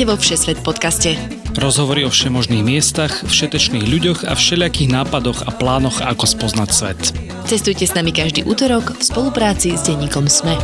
Vítajte vo Všesvet podcaste. Rozhovory o všemožných miestach, všetečných ľuďoch a všelijakých nápadoch a plánoch, ako spoznať svet. Cestujte s nami každý útorok v spolupráci s denníkom SME.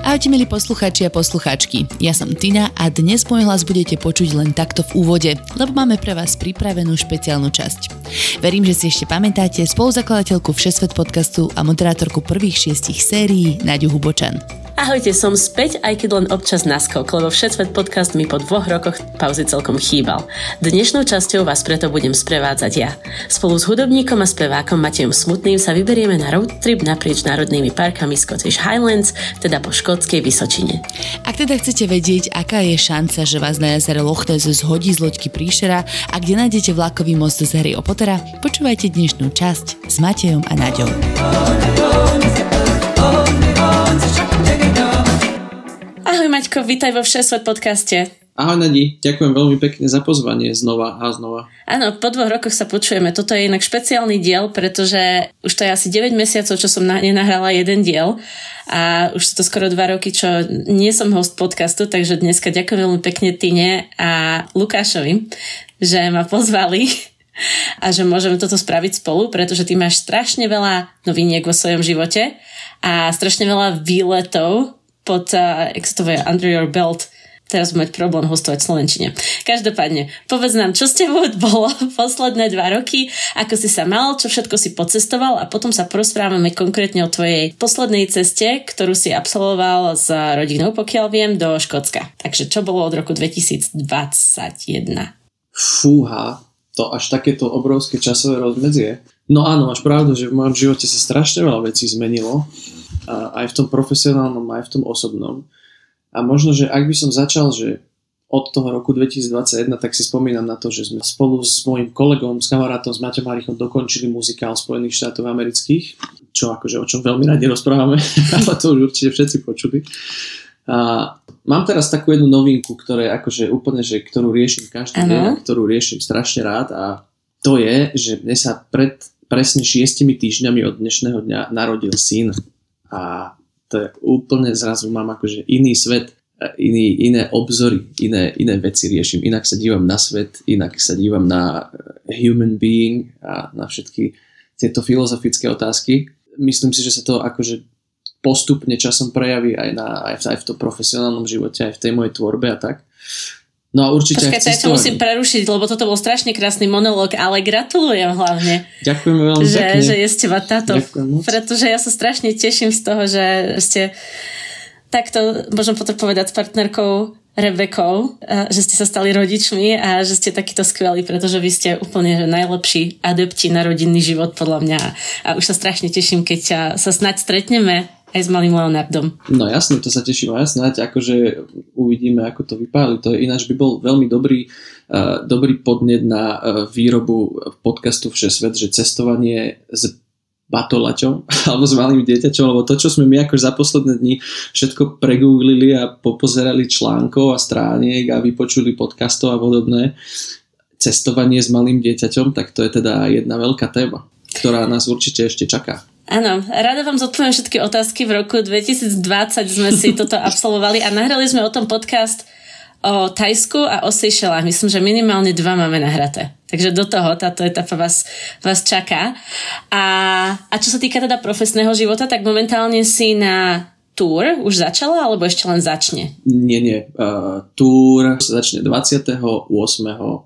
Ahojte milí poslucháči a poslucháčky, ja som Tina a dnes môj hlas budete počuť len takto v úvode, lebo máme pre vás pripravenú špeciálnu časť. Verím, že si ešte pamätáte spoluzakladateľku Všesvet podcastu a moderátorku prvých šiestich sérií Naďu Hubočan. Ahojte, som späť, aj keď len občas naskok, lebo Všetsvet podcast mi po dvoch rokoch pauzy celkom chýbal. Dnešnou časťou vás preto budem sprevádzať ja. Spolu s hudobníkom a spevákom Matejom Smutným sa vyberieme na road trip naprieč národnými parkami Scottish Highlands, teda po škótskej Vysočine. Ak teda chcete vedieť, aká je šanca, že vás na jazere Loch Ness zhodí z loďky príšera a kde nájdete vlakový most z Harry Pottera, počúvajte dnešnú časť s Matejom a Naďou. Ahoj Maťko, vítaj vo Všesvet podcaste. Ahoj Nadi, ďakujem veľmi pekne za pozvanie znova a znova. Áno, po dvoch rokoch sa počujeme. Toto je inak špeciálny diel, pretože už to je asi 9 mesiacov, čo som na, nenahrala jeden diel a už sú to skoro 2 roky, čo nie som host podcastu, takže dneska ďakujem veľmi pekne Tine a Lukášovi, že ma pozvali a že môžeme toto spraviť spolu, pretože ty máš strašne veľa noviniek vo svojom živote a strašne veľa výletov pod, uh, jak sa to vie, under your belt teraz mať problém hostovať v Slovenčine. Každopádne, povedz nám, čo s tebou bolo posledné dva roky, ako si sa mal, čo všetko si pocestoval a potom sa porozprávame konkrétne o tvojej poslednej ceste, ktorú si absolvoval s rodinou, pokiaľ viem, do Škótska. Takže čo bolo od roku 2021? Fúha, to až takéto obrovské časové rozmedzie. No áno, máš pravdu, že v mojom živote sa strašne veľa vecí zmenilo aj v tom profesionálnom, aj v tom osobnom. A možno, že ak by som začal, že od toho roku 2021, tak si spomínam na to, že sme spolu s mojim kolegom, s kamarátom, s Maťom Marichom dokončili muzikál Spojených štátov amerických, čo akože o čom veľmi radi rozprávame, ale to už určite všetci počuli. A mám teraz takú jednu novinku, ktoré akože úplne, že ktorú riešim každý deň, ktorú riešim strašne rád a to je, že mne sa pred presne šiestimi týždňami od dnešného dňa narodil syn. A to je úplne zrazu mám akože iný svet, iný, iné obzory, iné, iné veci riešim, inak sa dívam na svet, inak sa dívam na human being a na všetky tieto filozofické otázky. Myslím si, že sa to akože postupne časom prejaví aj, na, aj, v, aj v tom profesionálnom živote, aj v tej mojej tvorbe a tak. No a určite Počkaj, ja to musím prerušiť, lebo toto bol strašne krásny monológ, ale gratulujem hlavne. Ďakujem veľmi že, pekne. Že je z teba táto. Pretože ja sa strašne teším z toho, že ste takto, môžem potom povedať, s partnerkou Rebekou, že ste sa stali rodičmi a že ste takýto skvelí, pretože vy ste úplne najlepší adepti na rodinný život podľa mňa. A už sa strašne teším, keď sa snať stretneme aj s malým Leonardom. No jasne, to sa teším aj snáď, akože uvidíme, ako to vypáli. To je ináč by bol veľmi dobrý, uh, dobrý podnet na uh, výrobu podcastu Všesvet, že cestovanie s batolaťom alebo s malým dieťačom, lebo to, čo sme my akože za posledné dni všetko pregooglili a popozerali článkov a strániek a vypočuli podcastov a podobné, cestovanie s malým dieťaťom, tak to je teda jedna veľká téma, ktorá nás určite ešte čaká. Áno, rada vám zodpoviem všetky otázky. V roku 2020 sme si toto absolvovali a nahrali sme o tom podcast o Tajsku a o Seychellách. Myslím, že minimálne dva máme nahraté. Takže do toho táto etapa vás, vás čaká. A, a čo sa týka teda profesného života, tak momentálne si na Tour už začala, alebo ešte len začne? Nie, nie. Uh, tour začne 28.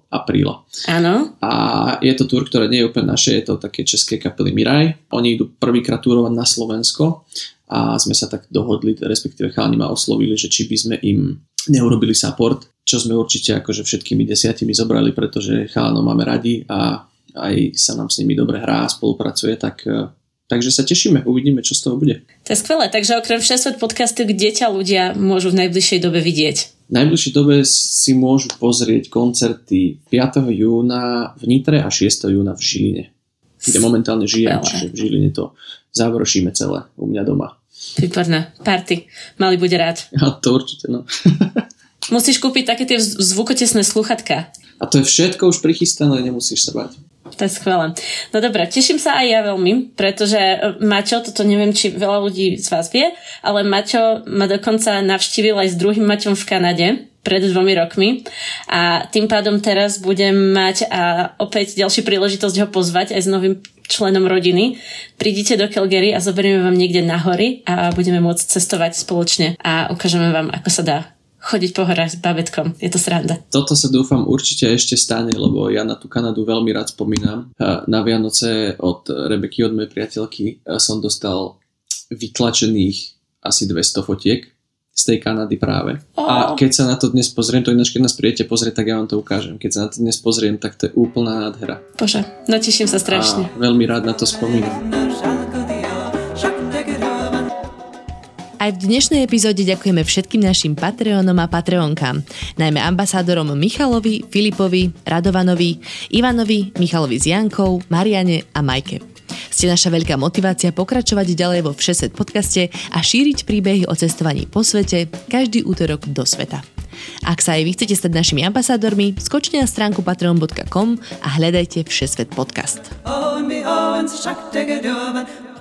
apríla. Áno. A je to tour, ktoré nie je úplne naše, je to také české kapely Miraj. Oni idú prvýkrát túrovať na Slovensko a sme sa tak dohodli, respektíve chalani ma oslovili, že či by sme im neurobili support, čo sme určite akože všetkými desiatimi zobrali, pretože chalanov máme radi a aj sa nám s nimi dobre hrá a spolupracuje, tak Takže sa tešíme, uvidíme, čo z toho bude. To je skvelé, takže okrem Všesvet podcastu, kde ťa ľudia môžu v najbližšej dobe vidieť? V najbližšej dobe si môžu pozrieť koncerty 5. júna v Nitre a 6. júna v Žiline. Kde momentálne žijem, Skvelé. čiže v Žiline to završíme celé u mňa doma. Výborné, party. Mali bude rád. Ja, to určite, no. Musíš kúpiť také tie zvukotesné sluchatka. A to je všetko už prichystané, nemusíš sa bať. to je skvelé. No dobré, teším sa aj ja veľmi, pretože e, Maťo, toto neviem, či veľa ľudí z vás vie, ale Maťo ma dokonca navštívil aj s druhým Maťom v Kanade pred dvomi rokmi a tým pádom teraz budem mať a opäť ďalšiu príležitosť ho pozvať aj s novým členom rodiny. Prídite do Calgary a zoberieme vám niekde na hory a budeme môcť cestovať spoločne a ukážeme vám, ako sa dá chodiť po horách s babetkom. Je to sranda. Toto sa dúfam určite ešte stane, lebo ja na tú Kanadu veľmi rád spomínam. Na Vianoce od Rebeky, od mojej priateľky, som dostal vytlačených asi 200 fotiek z tej Kanady práve. Oh. A keď sa na to dnes pozriem, to ináč keď nás prijete pozrieť, tak ja vám to ukážem. Keď sa na to dnes pozriem, tak to je úplná nádhera. Bože, no teším sa strašne. A veľmi rád na to spomínam. Aj v dnešnej epizóde ďakujeme všetkým našim Patreonom a Patreonkám, najmä ambasádorom Michalovi, Filipovi, Radovanovi, Ivanovi, Michalovi s Jankou, Mariane a Majke. Ste naša veľká motivácia pokračovať ďalej vo Všeset podcaste a šíriť príbehy o cestovaní po svete každý útorok do sveta. Ak sa aj vy chcete stať našimi ambasádormi, skočte na stránku patreon.com a hľadajte Všesvet podcast.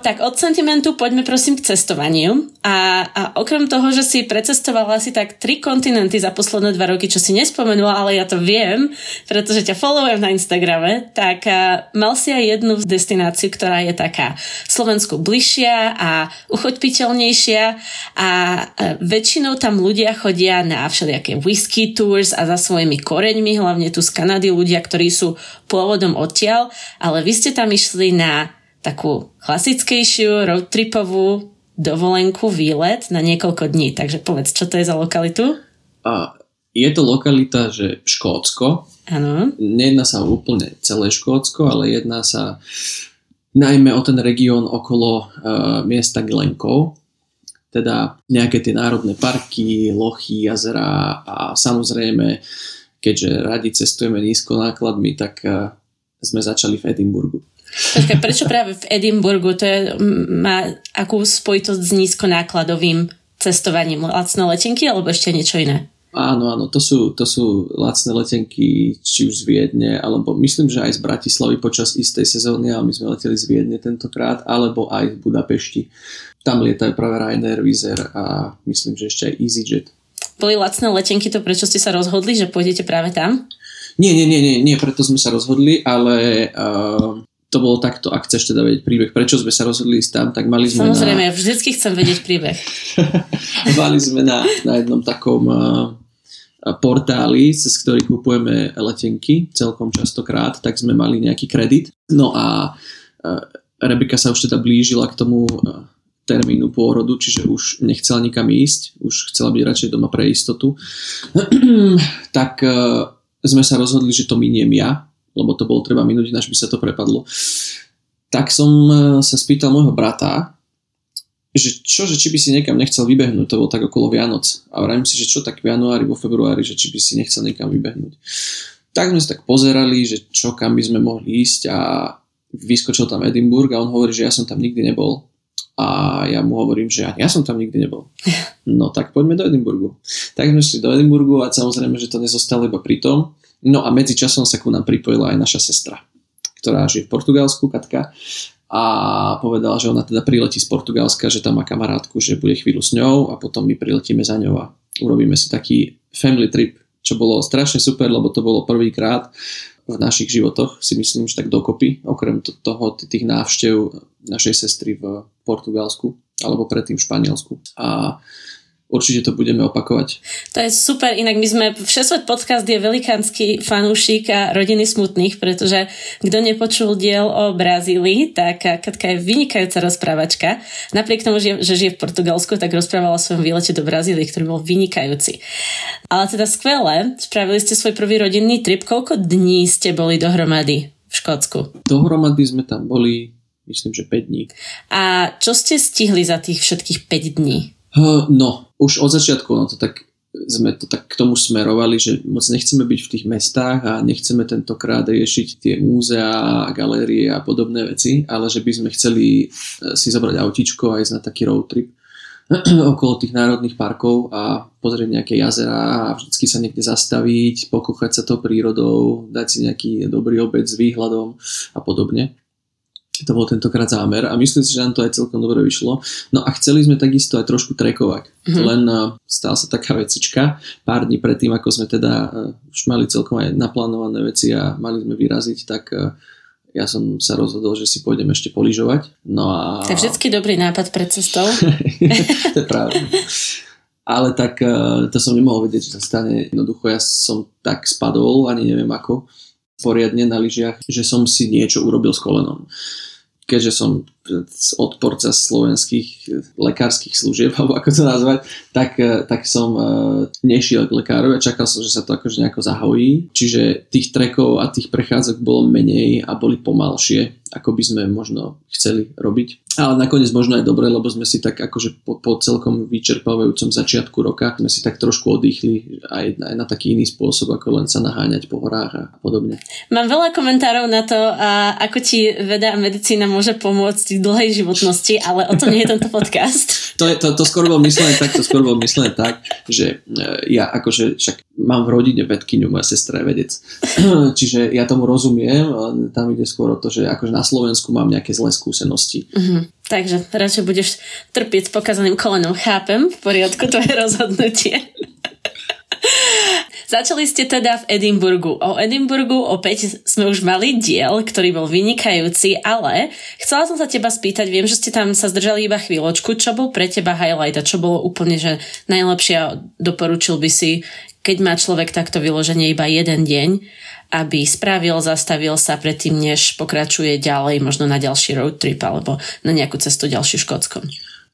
Tak od sentimentu poďme prosím k cestovaniu. A, a okrem toho, že si precestovala asi tak tri kontinenty za posledné dva roky, čo si nespomenula, ale ja to viem, pretože ťa followujem na Instagrame, tak a, mal si aj jednu destináciu, ktorá je taká Slovensku bližšia a uchoďpiteľnejšia a, a väčšinou tam ľudia chodia na všelijaké whisky tours a za svojimi koreňmi, hlavne tu z Kanady ľudia, ktorí sú pôvodom odtiaľ, ale vy ste tam išli na takú klasickejšiu roadtripovú dovolenku, výlet na niekoľko dní. Takže povedz, čo to je za lokalitu? A je to lokalita, že Škótsko. Áno. Nejedná sa úplne celé Škótsko, ale jedná sa najmä o ten región okolo uh, miesta Glenkov, teda nejaké tie národné parky, lochy, jazera a samozrejme, keďže radi cestujeme nízko nákladmi, tak uh, sme začali v Edimburgu. Počkaj, prečo práve v Edimburgu? To je, má akú spojitosť s nízkonákladovým cestovaním? Lacné letenky alebo ešte niečo iné? Áno, áno, to sú, to sú lacné letenky, či už z Viedne, alebo myslím, že aj z Bratislavy počas istej sezóny, ale my sme leteli z Viedne tentokrát, alebo aj z Budapešti. Tam lietajú práve Ryanair, Vizer a myslím, že ešte aj EasyJet. Boli lacné letenky, to prečo ste sa rozhodli, že pôjdete práve tam? Nie, nie, nie, nie, nie preto sme sa rozhodli, ale uh, to bolo takto, ak chceš teda vedieť príbeh, prečo sme sa rozhodli ísť tam, tak mali sme Samozrejme, na... ja vždycky chcem vedieť príbeh. mali sme na, na jednom takom uh, portáli, cez ktorý kupujeme letenky celkom častokrát, tak sme mali nejaký kredit. No a uh, Rebeka sa už teda blížila k tomu uh, termínu pôrodu, čiže už nechcela nikam ísť, už chcela byť radšej doma pre istotu. tak uh, sme sa rozhodli, že to miniem ja, lebo to bolo treba minúť, až by sa to prepadlo. Tak som e, sa spýtal môjho brata, že čo, že či by si niekam nechcel vybehnúť, to bolo tak okolo Vianoc. A vravím si, že čo tak v januári, vo februári, že či by si nechcel niekam vybehnúť. Tak sme sa tak pozerali, že čo kam by sme mohli ísť a vyskočil tam Edinburgh a on hovorí, že ja som tam nikdy nebol. A ja mu hovorím, že ja, ja som tam nikdy nebol. No tak poďme do Edinburgu. Tak sme šli do Edinburgu a samozrejme, že to nezostalo iba pri tom, No a medzi časom sa ku nám pripojila aj naša sestra, ktorá žije v Portugalsku, Katka, a povedala, že ona teda priletí z Portugalska, že tam má kamarátku, že bude chvíľu s ňou a potom my priletíme za ňou a urobíme si taký family trip, čo bolo strašne super, lebo to bolo prvýkrát v našich životoch, si myslím, že tak dokopy, okrem toho tých návštev našej sestry v Portugalsku alebo predtým v Španielsku. A určite to budeme opakovať. To je super, inak my sme, Všesvet podcast je velikánsky fanúšik a rodiny smutných, pretože kto nepočul diel o Brazílii, tak Katka je vynikajúca rozprávačka. Napriek tomu, že žije v Portugalsku, tak rozprávala o svojom výlete do Brazílie, ktorý bol vynikajúci. Ale teda skvelé, spravili ste svoj prvý rodinný trip. Koľko dní ste boli dohromady v Škótsku? Dohromady sme tam boli, myslím, že 5 dní. A čo ste stihli za tých všetkých 5 dní? No, už od začiatku no to tak sme to tak k tomu smerovali, že moc nechceme byť v tých mestách a nechceme tentokrát riešiť tie múzea, galérie a podobné veci, ale že by sme chceli eh, si zobrať autíčko a ísť na taký road trip okolo tých národných parkov a pozrieť nejaké jazera a vždycky sa niekde zastaviť, pokúchať sa to prírodou, dať si nejaký dobrý obed s výhľadom a podobne. To bol tentokrát zámer a myslím si, že nám to aj celkom dobre vyšlo. No a chceli sme takisto aj trošku trekovať. Mm-hmm. Len uh, stala sa taká vecička pár dní predtým, ako sme teda uh, už mali celkom aj naplánované veci a mali sme vyraziť, tak uh, ja som sa rozhodol, že si pôjdem ešte poližovať. No a... To je vždycky dobrý nápad pred cestou. to je pravda. Ale tak to som nemohol vedieť, že sa stane. Jednoducho ja som tak spadol, ani neviem ako, poriadne na lyžiach, že som si niečo urobil s kolenom. Keďže som odporca slovenských lekárskych služieb, alebo ako to nazvať, tak, tak som nešiel k lekárovi a čakal som, že sa to akože nejako zahojí. Čiže tých trekov a tých prechádzok bolo menej a boli pomalšie ako by sme možno chceli robiť. Ale nakoniec možno aj dobre, lebo sme si tak akože po, po celkom vyčerpávajúcom začiatku roka sme si tak trošku oddychli aj, aj na taký iný spôsob, ako len sa naháňať po horách a podobne. Mám veľa komentárov na to, a ako ti veda a medicína môže pomôcť dlhej životnosti, ale o to nie je tento podcast. to, je, to, to skôr bol myslené tak, to skôr bol myslené tak, že e, ja akože však mám v rodine vedkyňu, moja sestra je vedec. Čiže ja tomu rozumiem, tam ide skôr o to, že akože na Slovensku mám nejaké zlé skúsenosti. Mm-hmm. Takže radšej budeš trpieť s pokazaným kolenom. Chápem, v poriadku, to je rozhodnutie. Začali ste teda v Edimburgu. O Edimburgu opäť sme už mali diel, ktorý bol vynikajúci, ale chcela som sa teba spýtať, viem, že ste tam sa zdržali iba chvíľočku, čo bol pre teba highlight a čo bolo úplne, že najlepšie doporučil by si, keď má človek takto vyloženie iba jeden deň, aby spravil, zastavil sa predtým, než pokračuje ďalej, možno na ďalší road trip alebo na nejakú cestu ďalšiu Škótskom?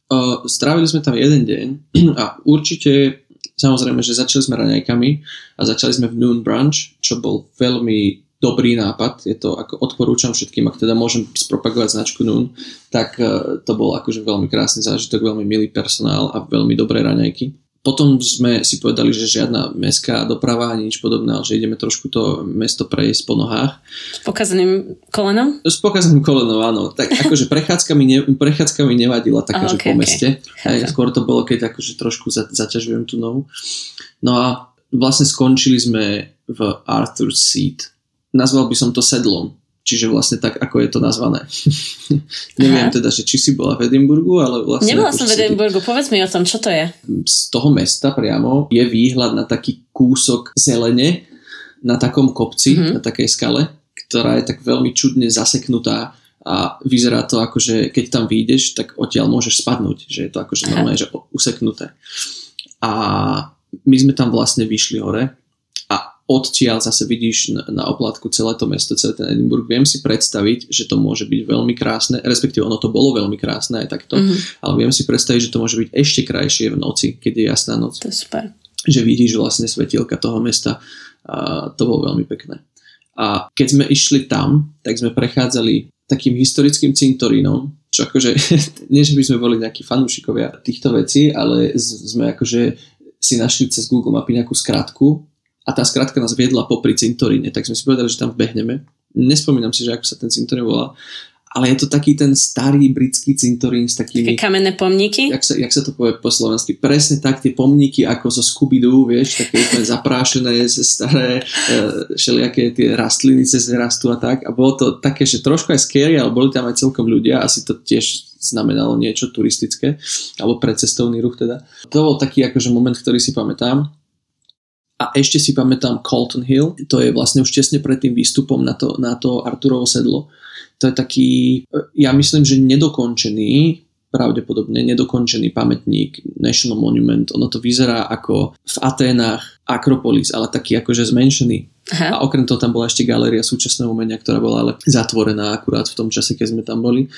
Uh, strávili sme tam jeden deň a určite samozrejme, že začali sme raňajkami a začali sme v Noon Brunch, čo bol veľmi dobrý nápad, je to ako odporúčam všetkým, ak teda môžem spropagovať značku Noon, tak uh, to bol akože veľmi krásny zážitok, veľmi milý personál a veľmi dobré raňajky potom sme si povedali, že žiadna mestská doprava ani nič podobné, ale že ideme trošku to mesto prejsť po nohách. S pokazeným kolenom? S pokazeným kolenom, áno. Tak akože prechádzka mi, ne, prechádzka mi nevadila taká, oh, okay, že po meste. Okay. Skôr to bolo, keď akože trošku za, zaťažujem tú nohu. No a vlastne skončili sme v Arthur's Seat. Nazval by som to sedlom Čiže vlastne tak, ako je to nazvané. Neviem teda, že či si bola v Edimburgu, ale vlastne... Nebola som v Edimburgu, povedz mi o tom, čo to je. Z toho mesta priamo je výhľad na taký kúsok zelene na takom kopci, mm-hmm. na takej skale, ktorá je tak veľmi čudne zaseknutá a vyzerá to ako, že keď tam vyjdeš, tak odtiaľ môžeš spadnúť, že je to akože normálne, že useknuté. A my sme tam vlastne vyšli hore odtiaľ zase vidíš na, na oplátku celé to mesto, celý ten Edinburgh. Viem si predstaviť, že to môže byť veľmi krásne, respektíve ono to bolo veľmi krásne aj takto, mm-hmm. ale viem si predstaviť, že to môže byť ešte krajšie v noci, keď je jasná noc. To je super. Že vidíš vlastne svetielka toho mesta a to bolo veľmi pekné. A keď sme išli tam, tak sme prechádzali takým historickým cintorínom, čo akože, nie že by sme boli nejakí fanúšikovia týchto vecí, ale sme akože si našli cez Google mapy nejakú skratku a tá skratka nás viedla popri cintoríne, tak sme si povedali, že tam vbehneme. Nespomínam si, že ako sa ten cintorín volá, ale je to taký ten starý britský cintorín s takými... Také kamenné pomníky? Jak sa, jak sa to povie po slovensky? Presne tak, tie pomníky ako zo Scooby-Doo, vieš, také úplne zaprášené, staré, e, všelijaké tie rastliny cez rastú a tak. A bolo to také, že trošku aj scary, ale boli tam aj celkom ľudia, asi to tiež znamenalo niečo turistické, alebo predcestovný ruch teda. To bol taký akože moment, ktorý si pamätám. A ešte si pamätám Colton Hill, to je vlastne už tesne pred tým výstupom na to, na to Arturovo sedlo. To je taký, ja myslím, že nedokončený, pravdepodobne nedokončený pamätník National Monument. Ono to vyzerá ako v Aténach Akropolis, ale taký akože zmenšený. Aha. A okrem toho tam bola ešte galéria súčasného umenia, ktorá bola ale zatvorená akurát v tom čase, keď sme tam boli.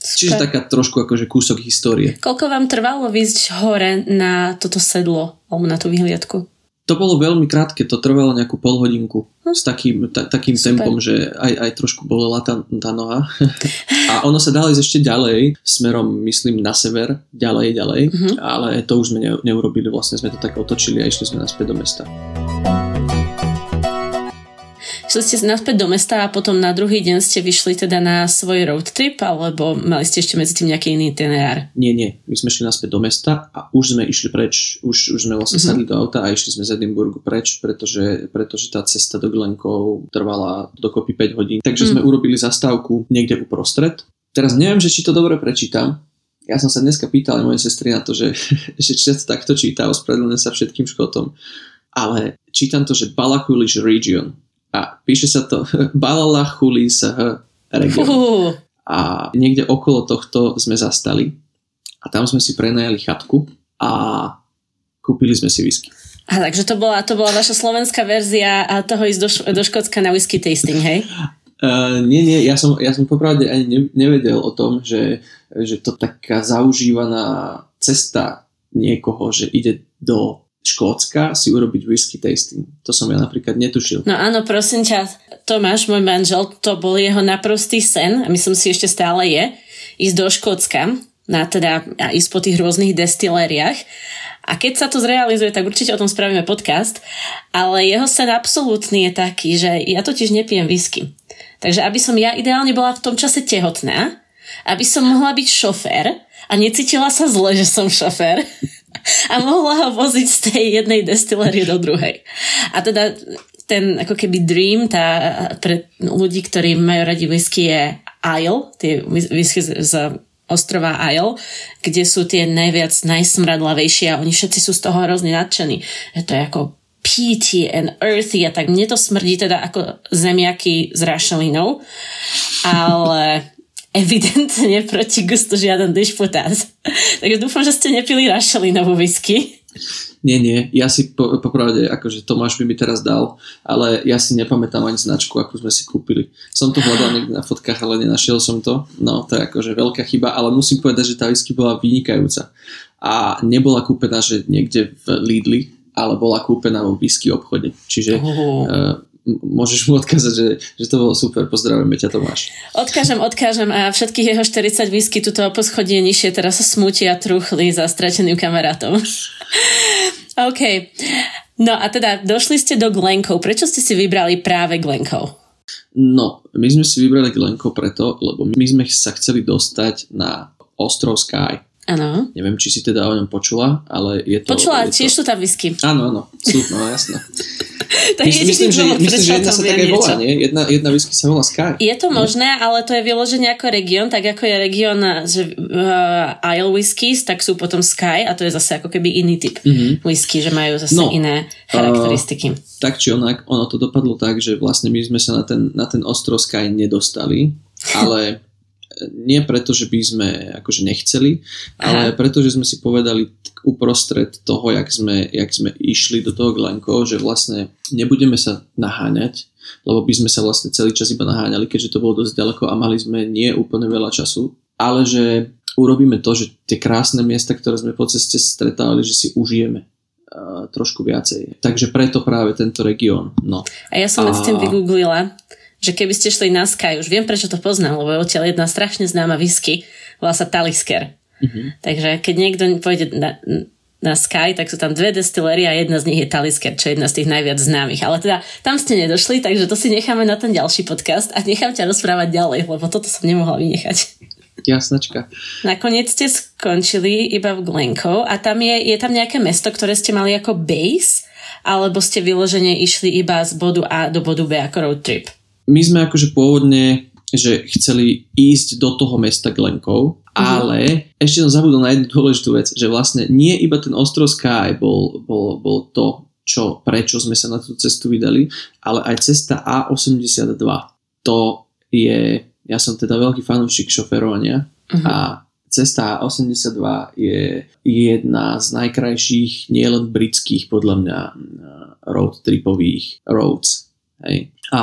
Čiže taká trošku akože kúsok histórie. Koľko vám trvalo výjsť hore na toto sedlo, alebo na tú vyhliadku? To bolo veľmi krátke, to trvalo nejakú pol hodinku hm. s takým, ta, takým tempom, že aj, aj trošku bolela tá, tá noha. A ono sa dalo ísť ešte ďalej, smerom myslím na sever, ďalej, ďalej, mm-hmm. ale to už sme ne, neurobili, vlastne sme to tak otočili a išli sme naspäť do mesta. Ste naspäť do mesta a potom na druhý deň ste vyšli teda na svoj road trip, alebo mali ste ešte medzi tým nejaký iný itinerár? Nie, nie. My sme šli naspäť do mesta a už sme išli preč. Už, už sme vlastne mm-hmm. sadli do auta a išli sme z Edinburgu preč, pretože, pretože tá cesta do Glenkov trvala dokopy 5 hodín. Takže mm. sme urobili zastávku niekde uprostred. Teraz neviem, že či to dobre prečítam, ja som sa dneska pýtal mojej sestry na to, že, že či sa to takto číta, ospravedlňujem sa všetkým škotom, ale čítam to, že Balachulish region a píše sa to Balalachulis region. Uh. A niekde okolo tohto sme zastali a tam sme si prenajali chatku a kúpili sme si whisky. A takže to bola, to bola vaša slovenská verzia toho ísť do, do Škótska na whisky tasting, hej? Uh, nie, nie, ja som, ja som popravde ani ne, nevedel o tom, že, že to taká zaužívaná cesta niekoho, že ide do Škótska si urobiť whisky tasting. To som ja napríklad netušil. No áno, prosím ťa, Tomáš, môj manžel, to bol jeho naprostý sen a myslím si ešte stále je, ísť do Škótska na teda, a ísť po tých rôznych destilériách a keď sa to zrealizuje, tak určite o tom spravíme podcast, ale jeho sen absolútny je taký, že ja totiž nepijem whisky. Takže aby som ja ideálne bola v tom čase tehotná, aby som mohla byť šofér a necítila sa zle, že som šofér a mohla ho voziť z tej jednej destilérie do druhej. A teda ten ako keby dream tá, pre ľudí, ktorí majú radi whisky je Isle, tie whisky z, z ostrova Isle, kde sú tie najviac najsmradlavejšie a oni všetci sú z toho hrozne nadšení. Že to je ako peaty and earthy a tak mne to smrdí teda ako zemiaky s rašelinou, ale evidentne proti gustu žiaden dišputát. Takže dúfam, že ste nepili rašelinovú whisky. Nie, nie, ja si po, popravde, akože Tomáš by mi teraz dal, ale ja si nepamätám ani značku, akú sme si kúpili. Som to hľadal niekde na fotkách, ale nenašiel som to. No, to je akože veľká chyba, ale musím povedať, že tá whisky bola vynikajúca. A nebola kúpená, že niekde v Lidli, ale bola kúpená vo whisky obchode. Čiže oh. uh, môžeš mu odkázať, že, že to bolo super. Pozdravujeme ťa, Tomáš. Odkážem, odkážem a všetkých jeho 40 whisky tuto poschodie nižšie teraz sa smútia truchli za strateným kamarátom. OK. No a teda došli ste do Glenkov. Prečo ste si vybrali práve Glenkov? No, my sme si vybrali Glenkov preto, lebo my sme sa chceli dostať na ostrov Sky. Áno. Neviem, či si teda o ňom počula, ale je to... Počula, je tiež to... sú tam whisky. Áno, áno, sú, no jasné. tak myslím, myslím, že, myslím, že jedna sa tak aj volá, nie? Jedna, jedna whisky sa volá Sky. Je to možné, ale to je vyložené ako región, tak ako je región že, uh, Isle Whiskies, tak sú potom Sky a to je zase ako keby iný typ mm-hmm. whisky, že majú zase no, iné charakteristiky. Uh, tak či onak, ono to dopadlo tak, že vlastne my sme sa na ten, na ten ostrov Sky nedostali, ale nie preto, že by sme akože nechceli, ale Aha. preto, že sme si povedali uprostred toho, jak sme, jak sme išli do toho Glenko, že vlastne nebudeme sa naháňať, lebo by sme sa vlastne celý čas iba naháňali, keďže to bolo dosť ďaleko a mali sme nie úplne veľa času, ale že urobíme to, že tie krásne miesta, ktoré sme po ceste stretávali, že si užijeme trošku viacej. Takže preto práve tento región. No. A ja som a... tým vygooglila že keby ste šli na Sky, už viem prečo to poznám, lebo je odtiaľ jedna strašne známa whisky, volá sa Talisker. Mm-hmm. Takže keď niekto pôjde na, na Sky, tak sú tam dve destilery a jedna z nich je Talisker, čo je jedna z tých najviac známych. Ale teda tam ste nedošli, takže to si necháme na ten ďalší podcast a nechám ťa rozprávať ďalej, lebo toto som nemohla vynechať. Jasnačka. Nakoniec ste skončili iba v Glencoe a tam je, je tam nejaké mesto, ktoré ste mali ako base, alebo ste vyložene išli iba z bodu A do bodu B ako road trip? My sme akože pôvodne že chceli ísť do toho mesta Glenkov, mm-hmm. ale ešte som zabudol na jednu dôležitú vec, že vlastne nie iba ten ostrov Sky bol, bol, bol to, čo, prečo sme sa na tú cestu vydali, ale aj cesta A82. To je, ja som teda veľký fanúšik šoferovania mm-hmm. a cesta A82 je jedna z najkrajších, nielen britských podľa mňa road tripových roads. Hej a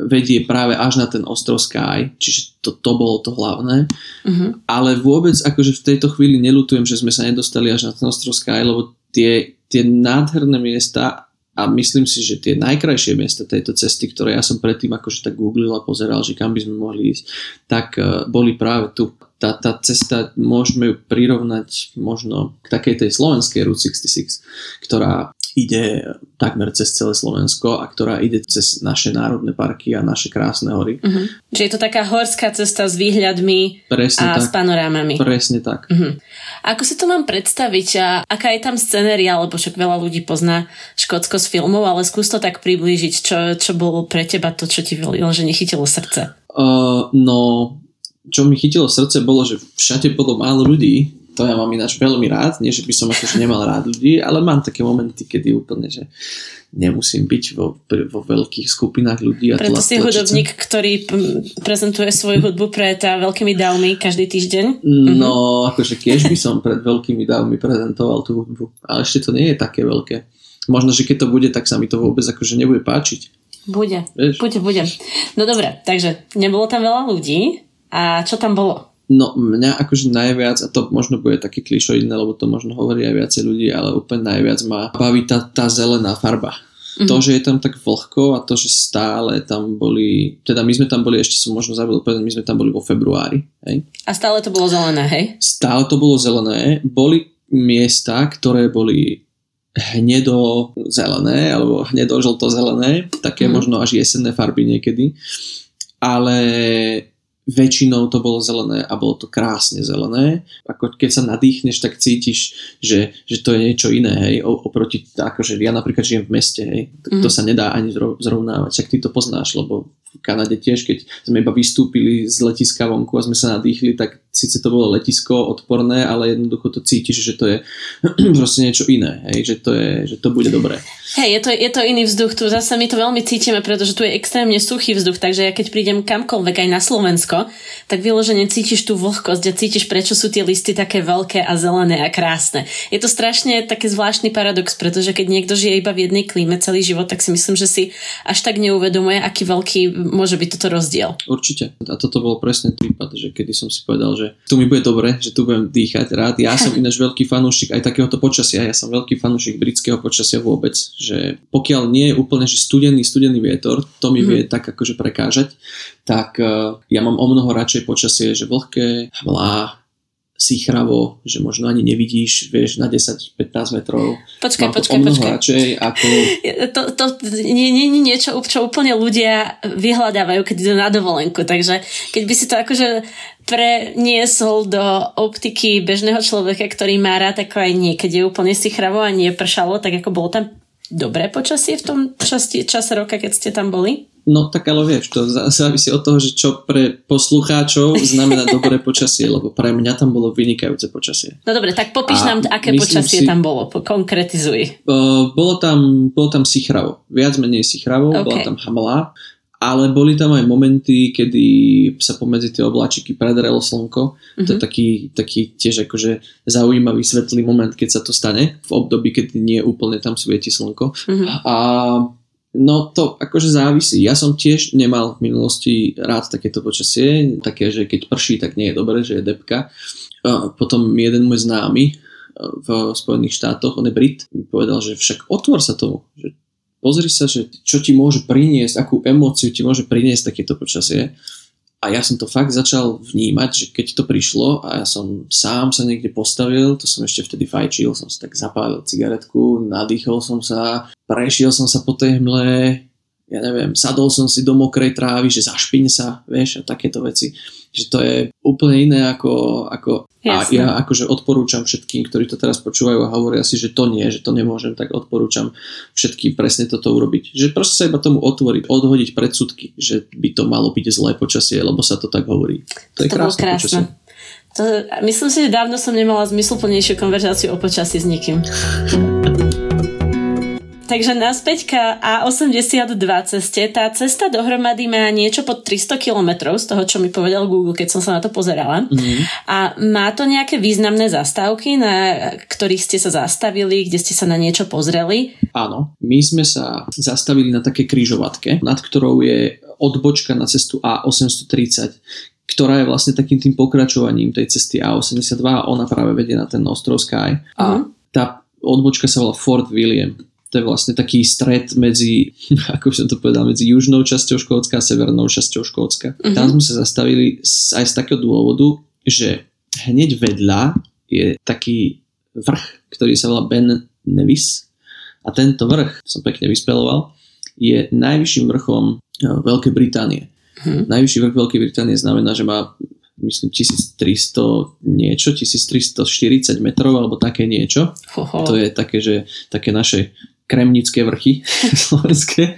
vedie práve až na ten ostrov Sky, čiže to, to bolo to hlavné. Uh-huh. Ale vôbec akože v tejto chvíli nelutujem, že sme sa nedostali až na ten ostrov Sky, lebo tie, tie nádherné miesta a myslím si, že tie najkrajšie miesta tejto cesty, ktoré ja som predtým akože tak googlil a pozeral, že kam by sme mohli ísť, tak uh, boli práve tu. Tá, tá cesta môžeme ju prirovnať možno k takej tej slovenskej Route 66, ktorá ide takmer cez celé Slovensko a ktorá ide cez naše národné parky a naše krásne hory. Uh-huh. Čiže je to taká horská cesta s výhľadmi Presne a tak. s panorámami. Presne tak. Uh-huh. Ako si to mám predstaviť a aká je tam scenéria, lebo však veľa ľudí pozná Škótsko z filmov, ale skús to tak priblížiť, čo, čo bolo pre teba to, čo ti že nechytilo srdce. Uh, no, čo mi chytilo srdce bolo, že všade bolo málo ľudí, to ja mám ináč veľmi rád, nie že by som akože nemal rád ľudí, ale mám také momenty, kedy úplne, že nemusím byť vo, vo veľkých skupinách ľudí. A Preto si hudobník, ktorý prezentuje svoju hudbu pred veľkými dávmi každý týždeň? No, mm-hmm. akože keď by som pred veľkými dávmi prezentoval tú hudbu, ale ešte to nie je také veľké. Možno, že keď to bude, tak sa mi to vôbec akože nebude páčiť. Bude, Vieš? bude, bude. No dobre, takže nebolo tam veľa ľudí a čo tam bolo? No mňa akože najviac, a to možno bude také klišoidné, lebo to možno hovorí aj viacej ľudí, ale úplne najviac ma baví tá, tá zelená farba. Mm-hmm. To, že je tam tak vlhko a to, že stále tam boli, teda my sme tam boli, ešte som možno zabudol povedať, my sme tam boli vo februári. Hej? A stále to bolo zelené, hej? Stále to bolo zelené. Boli miesta, ktoré boli hnedo zelené alebo hnedo žlto zelené, také mm. možno až jesenné farby niekedy. Ale väčšinou to bolo zelené a bolo to krásne zelené. Ako keď sa nadýchneš, tak cítiš, že, že to je niečo iné, hej, oproti, akože ja napríklad žijem v meste, hej, mm. to sa nedá ani zrovnávať, však ty to poznáš, lebo v Kanade tiež, keď sme iba vystúpili z letiska vonku a sme sa nadýchli, tak síce to bolo letisko odporné, ale jednoducho to cítiš, že to je proste niečo iné, hej, že to, je, že to bude dobré. Hej, je to, je to iný vzduch, tu zase my to veľmi cítime, pretože tu je extrémne suchý vzduch, takže ja keď prídem kamkoľvek aj na Slovensko, tak vyložene cítiš tú vlhkosť a cítiš, prečo sú tie listy také veľké a zelené a krásne. Je to strašne taký zvláštny paradox, pretože keď niekto žije iba v jednej klíme celý život, tak si myslím, že si až tak neuvedomuje, aký veľký môže byť toto rozdiel. Určite. A toto bol presne prípad, že kedy som si povedal, že tu mi bude dobre, že tu budem dýchať rád. Ja som ináč veľký fanúšik aj takéhoto počasia. Ja som veľký fanúšik britského počasia vôbec. Že pokiaľ nie je úplne že studený, studený vietor, to mi mm. vie tak akože prekážať, tak uh, ja mám o mnoho radšej počasie, že vlhké, hmlá, sichravo, že možno ani nevidíš, vieš, na 10-15 metrov. Počkaj, počkaj, počkaj. Radšej ako... To, to nie je niečo, čo úplne ľudia vyhľadávajú, keď idú na dovolenku, takže keď by si to akože preniesol do optiky bežného človeka, ktorý má rád ako aj niekedy úplne sichravo a nie pršalo, tak ako bolo tam dobré počasie v tom časti, čase roka, keď ste tam boli? No tak ale vieš, to závisí od toho, že čo pre poslucháčov znamená dobré počasie, lebo pre mňa tam bolo vynikajúce počasie. No dobre, tak popíš nám, aké počasie si, tam bolo, konkretizuj. Uh, bolo, tam, bolo tam sichravo, viac menej sichravo, okay. bola tam hamala, ale boli tam aj momenty, kedy sa pomedzi tie obláčiky predrelo slnko. Mm-hmm. To je mhm. taký, taký tiež akože zaujímavý svetlý moment, keď sa to stane, v období, keď nie úplne tam svieti slnko. Mm-hmm. A No to akože závisí. Ja som tiež nemal v minulosti rád takéto počasie, také, že keď prší, tak nie je dobré, že je depka. Potom jeden môj známy v Spojených štátoch, on je Brit, mi povedal, že však otvor sa tomu, že pozri sa, že čo ti môže priniesť, akú emóciu ti môže priniesť takéto počasie. A ja som to fakt začal vnímať, že keď to prišlo a ja som sám sa niekde postavil, to som ešte vtedy fajčil, som si tak zapálil cigaretku, nadýchol som sa, prešiel som sa po tej hmle, ja neviem, sadol som si do mokrej trávy, že zašpiň sa, vieš, a takéto veci. Že to je úplne iné ako, ako a ja akože odporúčam všetkým, ktorí to teraz počúvajú a hovoria si, že to nie, že to nemôžem, tak odporúčam všetkým presne toto urobiť. Že proste sa iba tomu otvoriť, odhodiť predsudky, že by to malo byť zlé počasie, lebo sa to tak hovorí. To, to je krásne, krásne. To, myslím si, že dávno som nemala zmysluplnejšiu konverzáciu o počasí s nikým. Takže naspäť k A82 ceste. Tá cesta dohromady má niečo pod 300 km z toho, čo mi povedal Google, keď som sa na to pozerala. Mm-hmm. A má to nejaké významné zastávky, na ktorých ste sa zastavili, kde ste sa na niečo pozreli? Áno, my sme sa zastavili na také kryžovatke, nad ktorou je odbočka na cestu A830, ktorá je vlastne takým tým pokračovaním tej cesty A82 a ona práve vedie na ten ostrov Sky. A mm-hmm. tá odbočka sa volá Fort William to je vlastne taký stred medzi, ako som to povedal, medzi južnou časťou Škótska a severnou časťou Škótska. Uh-huh. Tam sme sa zastavili aj z takého dôvodu, že hneď vedľa je taký vrch, ktorý sa volá Ben Nevis a tento vrch, som pekne vyspeloval, je najvyšším vrchom e, Veľkej Británie. Hmm. Najvyšší vrch Veľkej Británie znamená, že má myslím 1300 niečo, 1340 metrov alebo také niečo. Hoho. To je také, že také naše kremnické vrchy slovenské.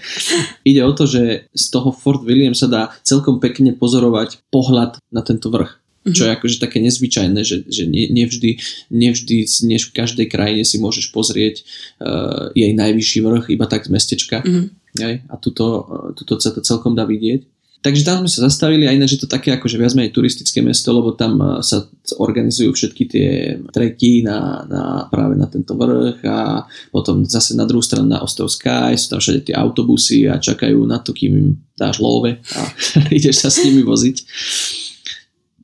Ide o to, že z toho Fort William sa dá celkom pekne pozorovať pohľad na tento vrch. Mm-hmm. Čo je akože také nezvyčajné, že, že nie, nevždy, nevždy než v každej krajine si môžeš pozrieť uh, jej najvyšší vrch iba tak z mestečka. Mm-hmm. A tuto, uh, tuto sa to celkom dá vidieť. Takže tam sme sa zastavili a ináč je to také akože viac menej turistické mesto, lebo tam sa organizujú všetky tie treky na, na, práve na tento vrch a potom zase na druhú stranu na ostrov Sky sú tam všade tie autobusy a čakajú na to, kým im dáš love a ideš sa s nimi voziť.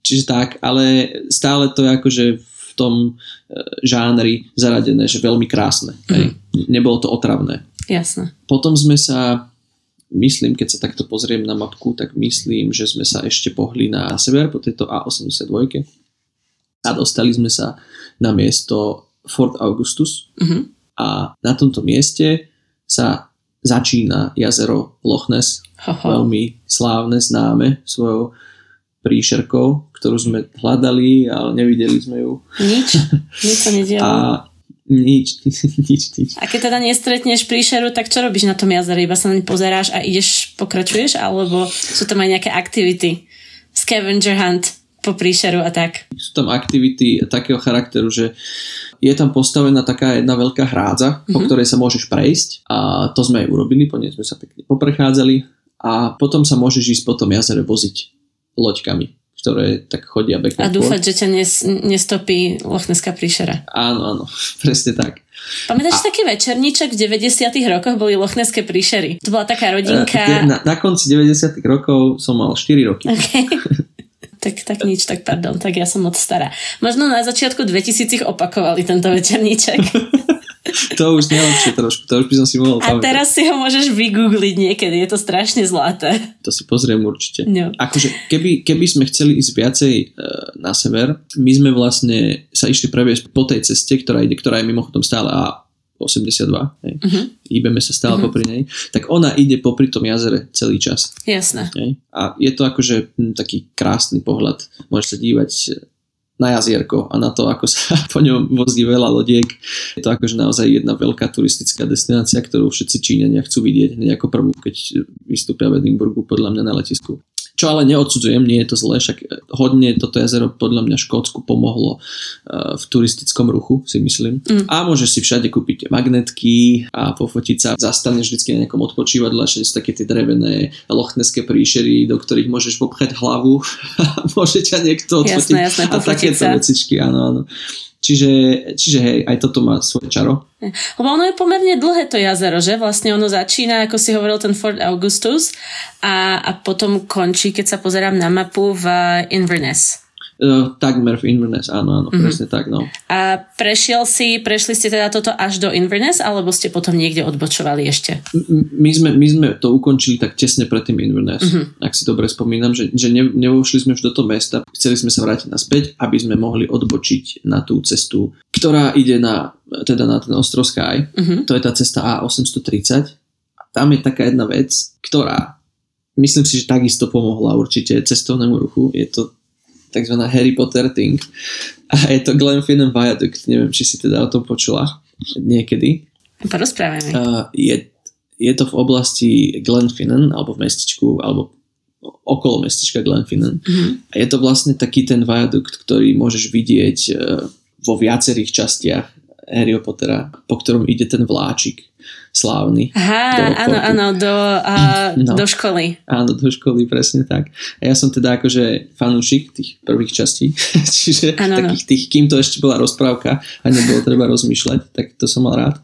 Čiže tak, ale stále to je akože v tom e, žánri zaradené, že veľmi krásne. Mm. Nebolo to otravné. Jasné. Potom sme sa myslím, keď sa takto pozriem na mapku, tak myslím, že sme sa ešte pohli na sever po tejto A82 a dostali sme sa na miesto Fort Augustus uh-huh. a na tomto mieste sa začína jazero Loch Ness, Aha. veľmi slávne, známe svojou príšerkou, ktorú sme hľadali, ale nevideli sme ju. Nič, nič sa nedialo. A nič, nič, nič. A keď teda nestretneš príšeru, tak čo robíš na tom jazere? Iba sa na pozeráš a ideš, pokračuješ? Alebo sú tam aj nejaké aktivity? Scavenger hunt po príšeru a tak? Sú tam aktivity takého charakteru, že je tam postavená taká jedna veľká hrádza, mm-hmm. po mhm. ktorej sa môžeš prejsť a to sme aj urobili, po nej sme sa pekne poprechádzali a potom sa môžeš ísť po tom jazere voziť loďkami ktoré tak chodia back A dúfať, že ťa nes, nestopí lochneská príšera. Áno, áno, presne tak. Pamätáš a... taký večerníček v 90 rokoch boli lochneské príšery? To bola taká rodinka... Na, na konci 90 rokov som mal 4 roky. Okay. tak, tak nič, tak pardon, tak ja som moc stará. Možno na začiatku 2000 opakovali tento večerníček. to už nelepšie trošku, to už by som si mohol A pamätať. teraz si ho môžeš vygoogliť niekedy, je to strašne zlaté. To si pozriem určite. No. Akože keby, keby sme chceli ísť viacej e, na sever, my sme vlastne sa išli previesť po tej ceste, ktorá ide, ktorá je mimochodom stále a 82, hej. Uh-huh. Íbeme sa stále uh-huh. popri nej, tak ona ide popri tom jazere celý čas. Jasné. Hej. A je to akože hm, taký krásny pohľad. Môžeš sa dívať na jazierko a na to, ako sa po ňom vozí veľa lodiek. Je to akože naozaj jedna veľká turistická destinácia, ktorú všetci Číňania chcú vidieť hneď ako prvú, keď vystúpia v Edinburgu podľa mňa na letisku. Čo ale neodsudzujem, nie je to zlé, však eh, hodne toto jazero podľa mňa Škótsku pomohlo uh, v turistickom ruchu, si myslím. Mm. A môžeš si všade kúpiť magnetky a pofotiť sa. Zastaneš vždy na nejakom odpočívadle, všade sú také tie drevené lochneské príšery, do ktorých môžeš popchať hlavu a môže ťa niekto odfotiť. Jasné, jasné, a takéto vecičky, áno, áno. Čiže, čiže hej, aj toto má svoje čaro. Lebo ono je pomerne dlhé to jazero, že? Vlastne ono začína, ako si hovoril, ten Fort Augustus a, a potom končí, keď sa pozerám na mapu v Inverness. Uh, takmer v Inverness, áno, áno, mm-hmm. presne tak, no. A prešiel si, prešli ste teda toto až do Inverness, alebo ste potom niekde odbočovali ešte? My sme, my sme to ukončili tak tesne pred tým Inverness, mm-hmm. ak si dobre spomínam, že, že ne, nevošli sme už do toho mesta, chceli sme sa vrátiť naspäť, aby sme mohli odbočiť na tú cestu, ktorá ide na, teda na ten ostrov Sky, mm-hmm. to je tá cesta A830 a tam je taká jedna vec, ktorá myslím si, že takisto pomohla určite cestovnému ruchu, je to tzv. Harry Potter thing. A je to Glenfinnan Viaduct. Neviem, či si teda o tom počula niekedy. Porozprávame. Uh, je, je to v oblasti Glenfinnan, alebo v mestečku, alebo okolo mestečka Glenfinnan. Mm-hmm. A je to vlastne taký ten viadukt, ktorý môžeš vidieť uh, vo viacerých častiach Harry Pottera, po ktorom ide ten vláčik slávny. Aha, áno, áno, do, uh, no, do školy. Áno, do školy, presne tak. A ja som teda akože fanúšik tých prvých častí, čiže ano, takých tých, kým to ešte bola rozprávka a nebolo treba rozmýšľať, tak to som mal rád.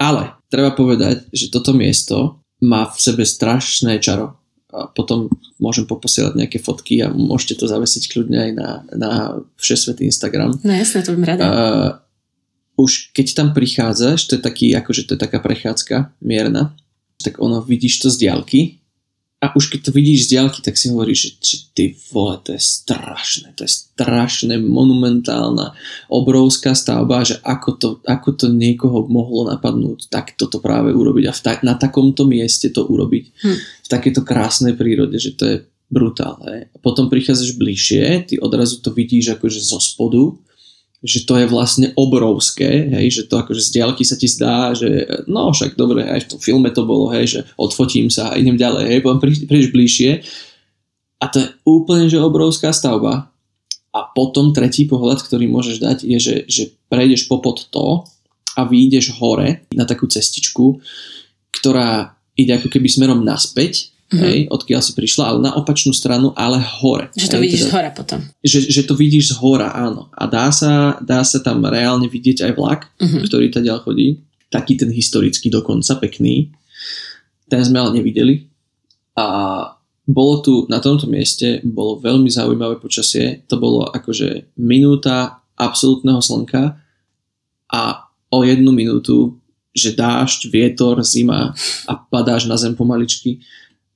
Ale treba povedať, že toto miesto má v sebe strašné čaro. A potom môžem poposielať nejaké fotky a môžete to zavesiť kľudne aj na, na všesvetý Instagram. No jasne, to bym rada. Uh, už keď tam prichádzaš, to je taký, akože to je taká prechádzka mierna, tak ono vidíš to z diaľky a už keď to vidíš z diaľky, tak si hovoríš, že, že ty vole, to je strašné, to je strašné, monumentálna, obrovská stavba, že ako to, ako to niekoho mohlo napadnúť, tak toto práve urobiť a v ta, na takomto mieste to urobiť, hm. v takéto krásnej prírode, že to je brutálne. Potom prichádzaš bližšie, ty odrazu to vidíš akože zo spodu že to je vlastne obrovské, hej, že to akože z diaľky sa ti zdá, že no však dobre, aj v tom filme to bolo, hej, že odfotím sa a idem ďalej, hej, potom prídeš bližšie. A to je úplne, že obrovská stavba. A potom tretí pohľad, ktorý môžeš dať je, že, že prejdeš popod to a vyjdeš hore na takú cestičku, ktorá ide ako keby smerom naspäť mm-hmm. hej, odkiaľ si prišla, ale na opačnú stranu, ale hore. Že to hej, vidíš teda, z hora potom. Že, že to vidíš z hora, áno. A dá sa, dá sa tam reálne vidieť aj vlak, mm-hmm. ktorý ďal chodí. Taký ten historický dokonca, pekný. Ten sme ale nevideli. A bolo tu na tomto mieste, bolo veľmi zaujímavé počasie. To bolo akože minúta absolútneho slnka a o jednu minútu že dážď, vietor, zima a padáš na zem pomaličky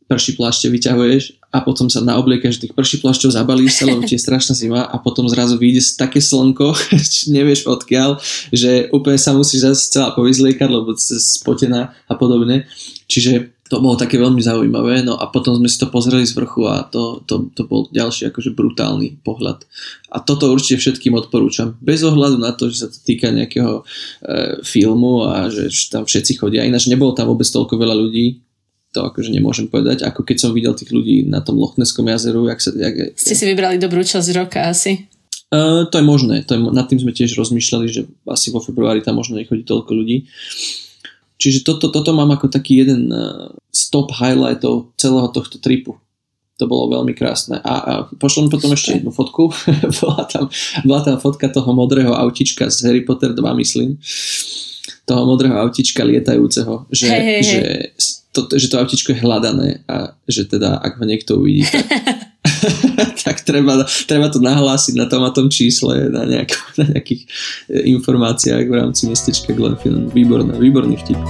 prší plášte vyťahuješ a potom sa naobliekaš tých prší plášťov, zabalíš sa, lebo ti je strašná zima a potom zrazu vyjde také slnko, nevieš odkiaľ, že úplne sa musíš zase celá povyzliekať, lebo spotená a podobne. Čiže to bolo také veľmi zaujímavé, no a potom sme si to pozreli z vrchu a to, to, to bol ďalší akože brutálny pohľad. A toto určite všetkým odporúčam. Bez ohľadu na to, že sa to týka nejakého e, filmu a že tam všetci chodia. Ináč nebolo tam vôbec toľko veľa ľudí, to akože nemôžem povedať, ako keď som videl tých ľudí na tom Lochneskom jazeru. Jak sa, jak, Ste si vybrali dobrú časť roka asi? Uh, to je možné, to je, nad tým sme tiež rozmýšľali, že asi vo februári tam možno nechodí toľko ľudí. Čiže toto, toto mám ako taký jeden uh, stop highlightov celého tohto tripu. To bolo veľmi krásne. A, a pošlem potom ešte jednu fotku. bola, tam, bola tam fotka toho modrého autička z Harry Potter 2, myslím. Toho modrého autička lietajúceho. Že, hey, hey, že hey to, že to autičko je hľadané a že teda ak ho niekto uvidí, tak, tak treba, treba to nahlásiť na tom a tom čísle na, nejak, na nejakých e, informáciách v rámci mestečka Glenfinnan. Výborné, výborný vtip.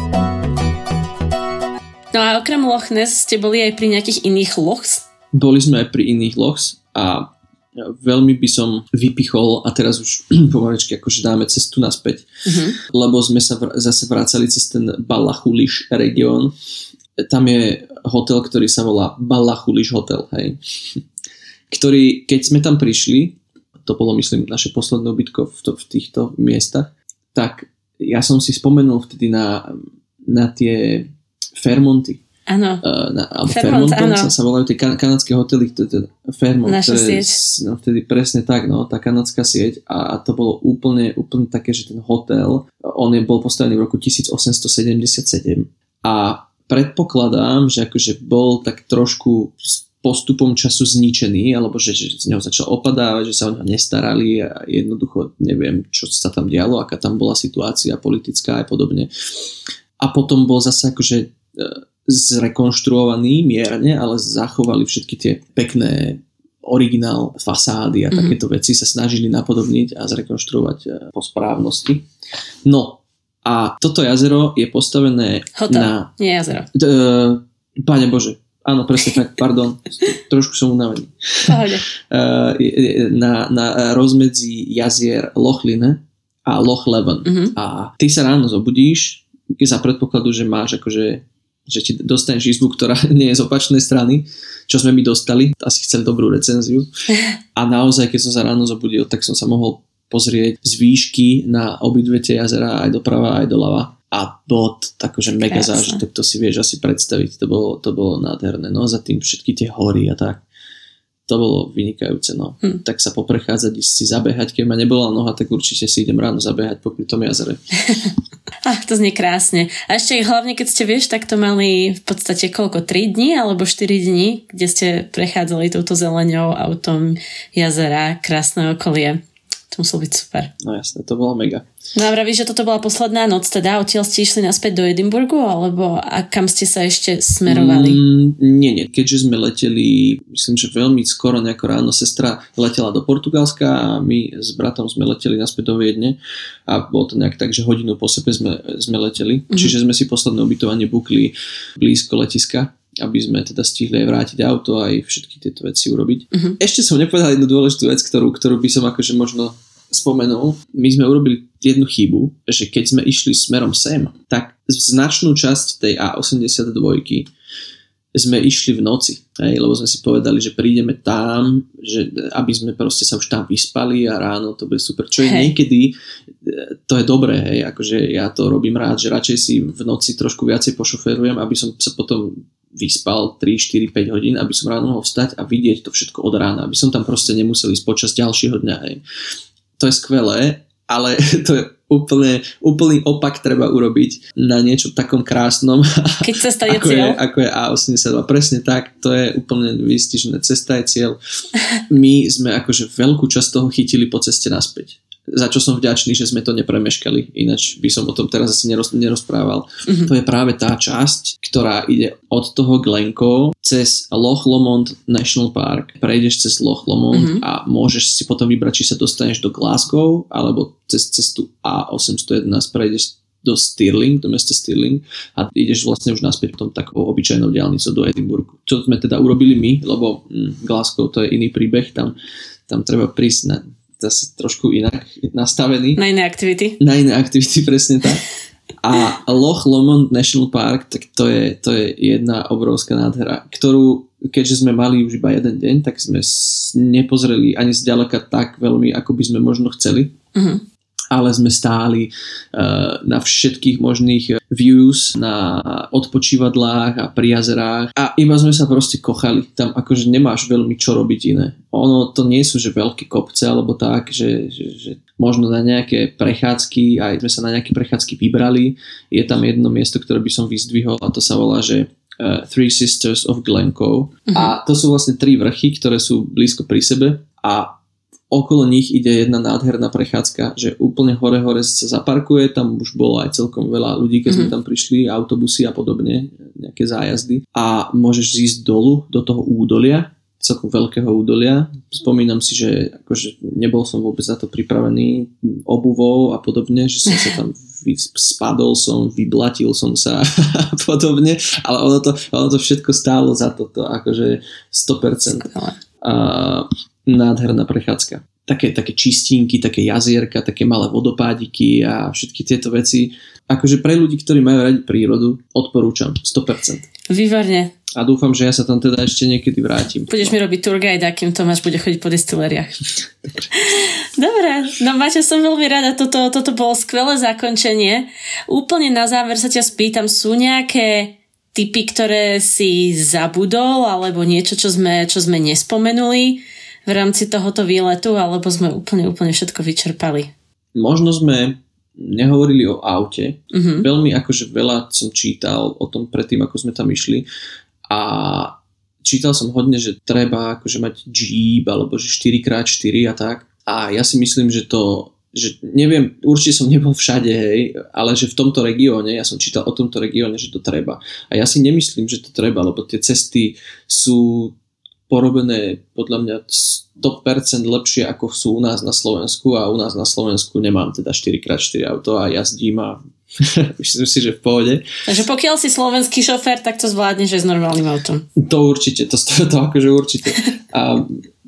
No a okrem Loch Ness ste boli aj pri nejakých iných lochs? Boli sme aj pri iných lochs a veľmi by som vypichol a teraz už pomaličky akože dáme cestu naspäť, uh-huh. lebo sme sa vr- zase vracali cez ten Balachuliš región tam je hotel, ktorý sa volá Balachuliš hotel, hej. Ktorý, keď sme tam prišli, to bolo myslím naše posledné ubytko v, to, v týchto miestach, tak ja som si spomenul vtedy na, na tie Fairmonty. Áno. Uh, Fairmont, Fairmont Sa, sa volajú tie kan- kanadské hotely, teda Fairmont. Naša sieť. No, vtedy presne tak, no, tá kanadská sieť a, a to bolo úplne, úplne také, že ten hotel, on je, bol postavený v roku 1877 a predpokladám, že akože bol tak trošku s postupom času zničený, alebo že, že z neho začal opadávať, že sa o neho nestarali a jednoducho neviem, čo sa tam dialo, aká tam bola situácia politická a podobne. A potom bol zase akože e, zrekonštruovaný mierne, ale zachovali všetky tie pekné originál fasády a mm-hmm. takéto veci sa snažili napodobniť a zrekonštruovať e, po správnosti. No, a toto jazero je postavené Hotel, na... nie jazero. D, Pane Bože, áno, presne tak, pardon, trošku som unavený. Pohode. na, na rozmedzi jazier Lochline a Loch Leven. Uh-huh. A ty sa ráno zobudíš, za predpokladu, že máš akože že ti dostaneš izbu, ktorá nie je z opačnej strany, čo sme mi dostali, asi chceli dobrú recenziu. A naozaj, keď som sa ráno zobudil, tak som sa mohol pozrieť z výšky na obidve tie jazera aj doprava, aj doľava. A bolo to akože mega zážitok, to si vieš asi predstaviť, to bolo, to bolo nádherné. No za tým všetky tie hory a tak to bolo vynikajúce, no. Hm. Tak sa poprechádzať, si zabehať, keď ma nebola noha, tak určite si idem ráno zabehať popri tom jazere. Ach, to znie krásne. A ešte hlavne, keď ste, vieš, tak to mali v podstate koľko, 3 dní alebo 4 dní, kde ste prechádzali touto zeleňou autom jazera, krásne okolie. To muselo byť super. No jasne, to bolo mega. No a vravíš, že toto bola posledná noc, teda odtiaľ ste išli naspäť do Edinburgu, alebo a kam ste sa ešte smerovali? Mm, nie, nie. Keďže sme leteli, myslím, že veľmi skoro nejako ráno, sestra letela do Portugalska a my s bratom sme leteli naspäť do Viedne a bolo to nejak tak, že hodinu po sebe sme, sme leteli. Mm-hmm. Čiže sme si posledné ubytovanie bukli blízko letiska aby sme teda stihli aj vrátiť auto aj všetky tieto veci urobiť. Mhm. Ešte som nepovedal jednu dôležitú vec, ktorú, ktorú by som akože možno spomenul. My sme urobili jednu chybu, že keď sme išli smerom sem, tak značnú časť tej A82 sme išli v noci, hej, lebo sme si povedali, že prídeme tam, že aby sme proste sa už tam vyspali a ráno to bude super. Čo je niekedy, e, to je dobré, hej, akože ja to robím rád, že radšej si v noci trošku viacej pošoferujem, aby som sa potom vyspal 3, 4, 5 hodín, aby som ráno mohol vstať a vidieť to všetko od rána, aby som tam proste nemusel ísť počas ďalšieho dňa. Hej. To je skvelé, ale to je úplne, úplný opak treba urobiť na niečo takom krásnom, Keď cesta je ako je, cieľ. ako je A82. Presne tak, to je úplne vystižné. Cesta je cieľ. My sme akože veľkú časť toho chytili po ceste naspäť. Za čo som vďačný, že sme to nepremeškali. Ináč by som o tom teraz asi neroz, nerozprával. Mhm. To je práve tá časť, ktorá ide od toho Glencoe cez Loch Lomond National Park. Prejdeš cez Loch Lomond Mhm. a môžeš si potom vybrať, či sa dostaneš do Glasgow alebo cez cestu A811 prejdeš do Stirling, do mesta Stirling a ideš vlastne už naspäť tom takou obyčajnou diálnicou do Edinburghu. Čo sme teda urobili my, lebo hm, Glasgow to je iný príbeh, tam, tam treba prísť na, zase trošku inak nastavený Na iné aktivity. na iné aktivity, presne tak. A Loch Lomond National Park, tak to je, to je jedna obrovská nádhera, ktorú, keďže sme mali už iba jeden deň, tak sme nepozreli ani zďaleka tak veľmi, ako by sme možno chceli Mhm. ale sme stáli uh, na všetkých možných views, na odpočívadlách a pri jazerách a iba sme sa proste kochali. Tam akože nemáš veľmi čo robiť iné. Ono to nie sú že veľké kopce alebo tak, že, že, že možno na nejaké prechádzky, aj sme sa na nejaké prechádzky vybrali. Je tam jedno miesto, ktoré by som vyzdvihol a to sa volá, že uh, Three Sisters of Glencoe. A to sú vlastne tri vrchy, ktoré sú blízko pri sebe a okolo nich ide jedna nádherná prechádzka, že úplne hore-hore sa zaparkuje, tam už bolo aj celkom veľa ľudí, keď sme tam prišli, autobusy a podobne, nejaké zájazdy. A môžeš ísť dolu do toho údolia, celkom veľkého údolia. Spomínam si, že akože nebol som vôbec na to pripravený obuvou a podobne, že som sa tam spadol som, vyblatil som sa a podobne, ale ono to, ono to všetko stálo za toto, akože 100% Skvelé. a nádherná prechádzka. Také, také čistinky, také jazierka, také malé vodopádiky a všetky tieto veci. Akože pre ľudí, ktorí majú radi prírodu, odporúčam 100%. Výborne. A dúfam, že ja sa tam teda ešte niekedy vrátim. Budeš mi robiť tour guide, akým Tomáš bude chodiť po distileriách. Dobre, no Maťo, som veľmi rada, toto, toto bolo skvelé zakončenie. Úplne na záver sa ťa spýtam, sú nejaké typy, ktoré si zabudol, alebo niečo, čo sme, čo sme nespomenuli v rámci tohoto výletu, alebo sme úplne, úplne všetko vyčerpali? Možno sme nehovorili o aute. Mhm. Veľmi akože veľa som čítal o tom predtým, ako sme tam išli a čítal som hodne, že treba akože mať Jeep alebo že 4x4 a tak. A ja si myslím, že to že neviem, určite som nebol všade, hej, ale že v tomto regióne, ja som čítal o tomto regióne, že to treba. A ja si nemyslím, že to treba, lebo tie cesty sú porobené podľa mňa 100% lepšie ako sú u nás na Slovensku a u nás na Slovensku nemám teda 4x4 auto a jazdím a myslím si, že v pohode. Takže pokiaľ si slovenský šofér, tak to zvládneš aj s normálnym autom. To určite, to, to, to akože určite. A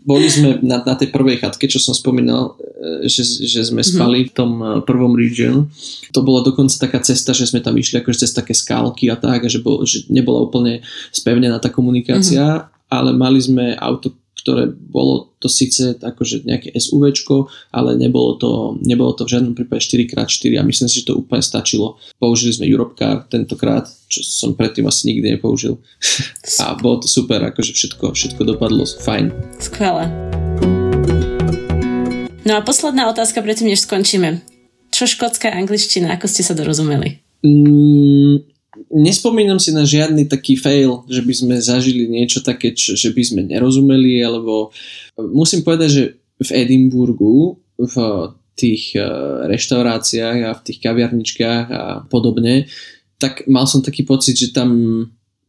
boli sme na, na tej prvej chatke, čo som spomínal, e, že, že sme spali v tom e, prvom region. To bola dokonca taká cesta, že sme tam išli akože cez také skálky a tak, a že, bol, že nebola úplne spevnená tá komunikácia, ale mali sme auto, ktoré bolo to síce akože nejaké SUVčko, ale nebolo to, nebolo to v žiadnom prípade 4x4 a myslím si, že to úplne stačilo. Použili sme Europcar tentokrát, čo som predtým asi nikdy nepoužil. a bolo to super, akože všetko, všetko dopadlo fajn. Skvelé. No a posledná otázka predtým, než skončíme. Čo škótska angličtina, ako ste sa dorozumeli? Mm, nespomínam si na žiadny taký fail, že by sme zažili niečo také, čo, že by sme nerozumeli, alebo musím povedať, že v Edimburgu, v tých eh, reštauráciách a v tých kaviarničkách a podobne, tak mal som taký pocit, že tam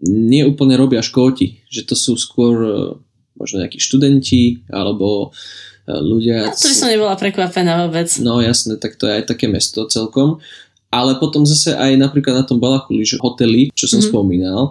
nie úplne robia škóti, že to sú skôr eh, možno nejakí študenti alebo ľudia... Ja, to by som nebola prekvapená vôbec. No jasné, tak to je aj také mesto celkom. Ale potom zase aj napríklad na tom Balachuli, že hotely, čo som mm-hmm. spomínal,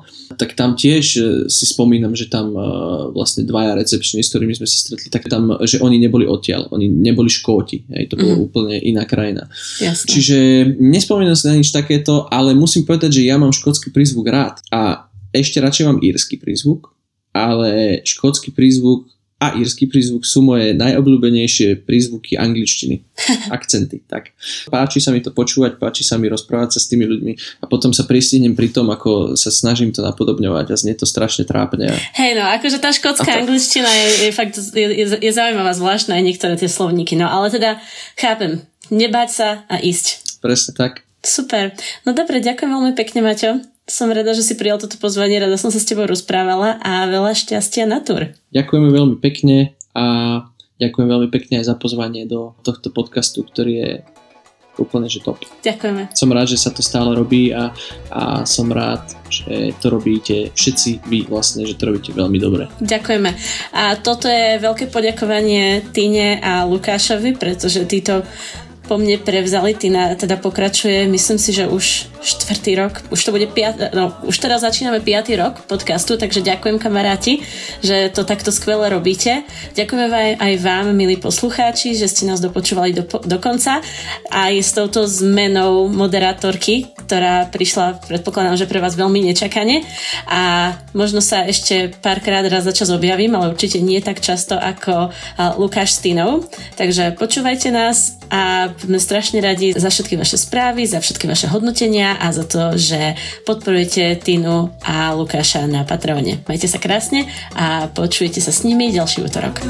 tak tam tiež e, si spomínam, že tam uh, vlastne dvaja recepční, s ktorými sme sa stretli, tak tam, že oni neboli odtiaľ, oni neboli škóti, hej, to bolo mm-hmm. úplne iná krajina. Jasne. Čiže nespomínam si na nič takéto, ale musím povedať, že ja mám škótsky prízvuk rád a ešte radšej mám írsky prízvuk, ale škótsky prízvuk a írsky prízvuk sú moje najobľúbenejšie prízvuky angličtiny. Akcenty, tak. Páči sa mi to počúvať, páči sa mi rozprávať sa s tými ľuďmi a potom sa pristihnem pri tom, ako sa snažím to napodobňovať a znie to strašne trápne. Hej, no, akože tá škótska to... angličtina je, je fakt je, je, je zaujímavá, zvláštna aj niektoré tie slovníky, no ale teda chápem, nebať sa a ísť. Presne tak. Super. No dobre, ďakujem veľmi pekne, Maťo. Som rada, že si prijal toto pozvanie, rada som sa s tebou rozprávala a veľa šťastia na tur. Ďakujeme veľmi pekne a ďakujem veľmi pekne aj za pozvanie do tohto podcastu, ktorý je úplne že top. Ďakujeme. Som rád, že sa to stále robí a, a som rád, že to robíte všetci vy vlastne, že to robíte veľmi dobre. Ďakujeme. A toto je veľké poďakovanie Tine a Lukášovi, pretože títo po mne prevzali, Tina teda pokračuje, myslím si, že už štvrtý rok, už to bude piat, no, už teraz začíname piatý rok podcastu, takže ďakujem kamaráti, že to takto skvele robíte. Ďakujeme aj, aj vám, milí poslucháči, že ste nás dopočúvali do, do konca aj s touto zmenou moderátorky, ktorá prišla, predpokladám, že pre vás veľmi nečakane a možno sa ešte párkrát raz za čas objavím, ale určite nie tak často ako Lukáš s Tinou. Takže počúvajte nás a sme strašne radi za všetky vaše správy, za všetky vaše hodnotenia a za to, že podporujete Tinu a Lukáša na Patreone. Majte sa krásne a počujete sa s nimi ďalší útorok.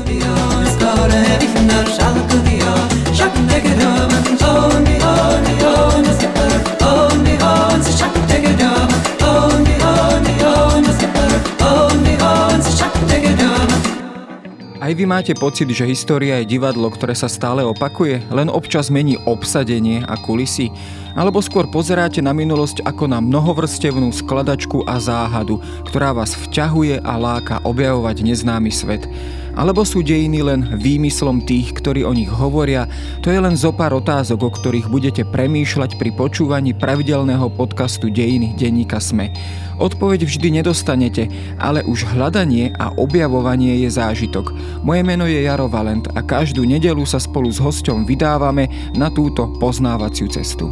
Aj vy máte pocit, že história je divadlo, ktoré sa stále opakuje, len občas mení obsadenie a kulisy? Alebo skôr pozeráte na minulosť ako na mnohovrstevnú skladačku a záhadu, ktorá vás vťahuje a láka objavovať neznámy svet? Alebo sú dejiny len výmyslom tých, ktorí o nich hovoria? To je len zo pár otázok, o ktorých budete premýšľať pri počúvaní pravidelného podcastu Dejiny denníka Sme. Odpoveď vždy nedostanete, ale už hľadanie a objavovanie je zážitok. Moje meno je Jaro Valent a každú nedelu sa spolu s hosťom vydávame na túto poznávaciu cestu.